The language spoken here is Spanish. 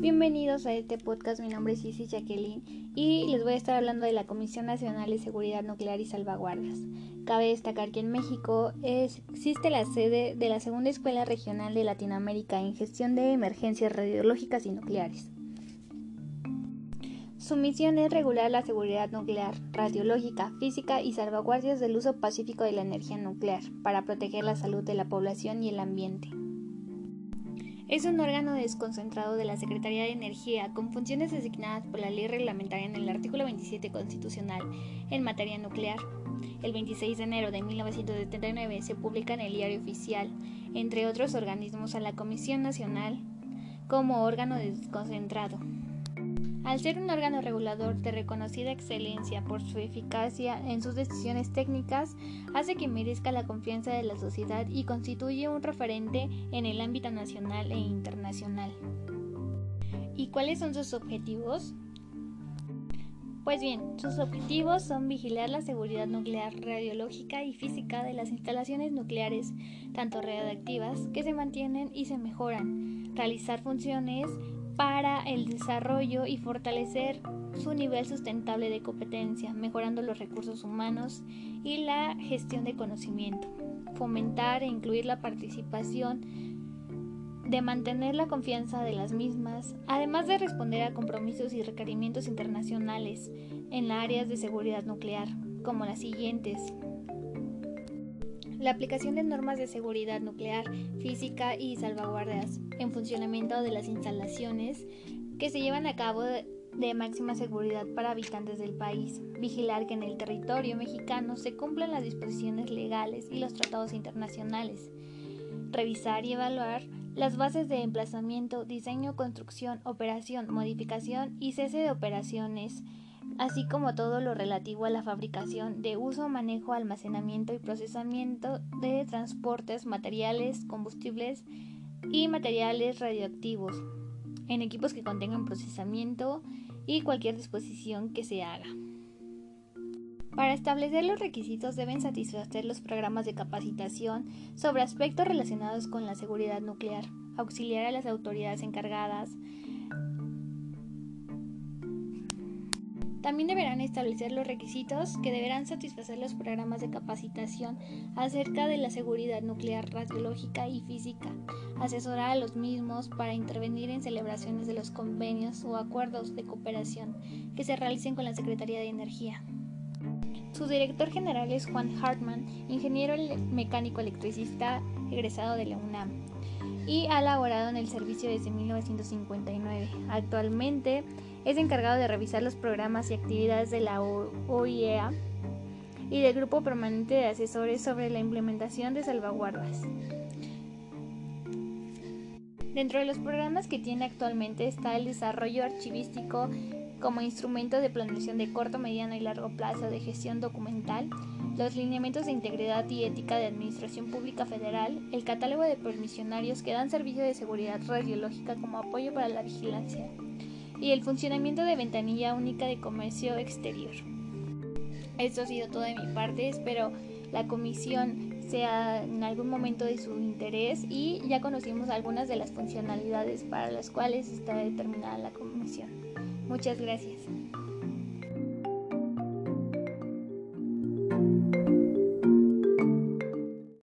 Bienvenidos a este podcast, mi nombre es Isis Jacqueline y les voy a estar hablando de la Comisión Nacional de Seguridad Nuclear y Salvaguardas. Cabe destacar que en México existe la sede de la Segunda Escuela Regional de Latinoamérica en Gestión de Emergencias Radiológicas y Nucleares. Su misión es regular la seguridad nuclear, radiológica, física y salvaguardias del uso pacífico de la energía nuclear para proteger la salud de la población y el ambiente. Es un órgano desconcentrado de la Secretaría de Energía con funciones designadas por la ley reglamentaria en el artículo 27 constitucional en materia nuclear. El 26 de enero de 1979 se publica en el Diario Oficial, entre otros organismos, a la Comisión Nacional como órgano desconcentrado. Al ser un órgano regulador de reconocida excelencia por su eficacia en sus decisiones técnicas, hace que merezca la confianza de la sociedad y constituye un referente en el ámbito nacional e internacional. ¿Y cuáles son sus objetivos? Pues bien, sus objetivos son vigilar la seguridad nuclear, radiológica y física de las instalaciones nucleares, tanto radioactivas, que se mantienen y se mejoran, realizar funciones para el desarrollo y fortalecer su nivel sustentable de competencia, mejorando los recursos humanos y la gestión de conocimiento, fomentar e incluir la participación de mantener la confianza de las mismas, además de responder a compromisos y requerimientos internacionales en áreas de seguridad nuclear, como las siguientes. La aplicación de normas de seguridad nuclear, física y salvaguardas en funcionamiento de las instalaciones que se llevan a cabo de, máxima seguridad para habitantes del país. Vigilar que en el territorio mexicano se cumplan las disposiciones legales y los tratados internacionales. Revisar y evaluar las bases de emplazamiento, diseño, construcción, operación, modificación y cese de operaciones así como todo lo relativo a la fabricación, de uso, manejo, almacenamiento y procesamiento de transportes, materiales, combustibles y materiales radioactivos, en equipos que contengan procesamiento y cualquier disposición que se haga. Para establecer los requisitos deben satisfacer los programas de capacitación sobre aspectos relacionados con la seguridad nuclear, auxiliar a las autoridades encargadas, También deberán establecer los requisitos que deberán satisfacer los programas de capacitación acerca de la seguridad nuclear, radiológica y física, asesorar a los mismos para intervenir en celebraciones de los convenios o acuerdos de cooperación que se realicen con la Secretaría de Energía. Su director general es Juan Hartman, ingeniero mecánico electricista egresado de la UNAM y ha laborado en el servicio desde 1959. Actualmente es encargado de revisar los programas y actividades de la OIEA y del Grupo Permanente de Asesores sobre la implementación de salvaguardas. Dentro de los programas que tiene actualmente está el desarrollo archivístico como instrumento de planeación de corto, mediano y largo plazo de gestión documental, los lineamientos de integridad y ética de Administración Pública Federal, el catálogo de permisionarios que dan servicio de seguridad radiológica como apoyo para la vigilancia, y el funcionamiento de ventanilla única de comercio exterior. Esto ha sido todo de mi parte, espero la comisión sea en algún momento de su interés y ya conocimos algunas de las funcionalidades para las cuales está determinada la comisión. Muchas gracias.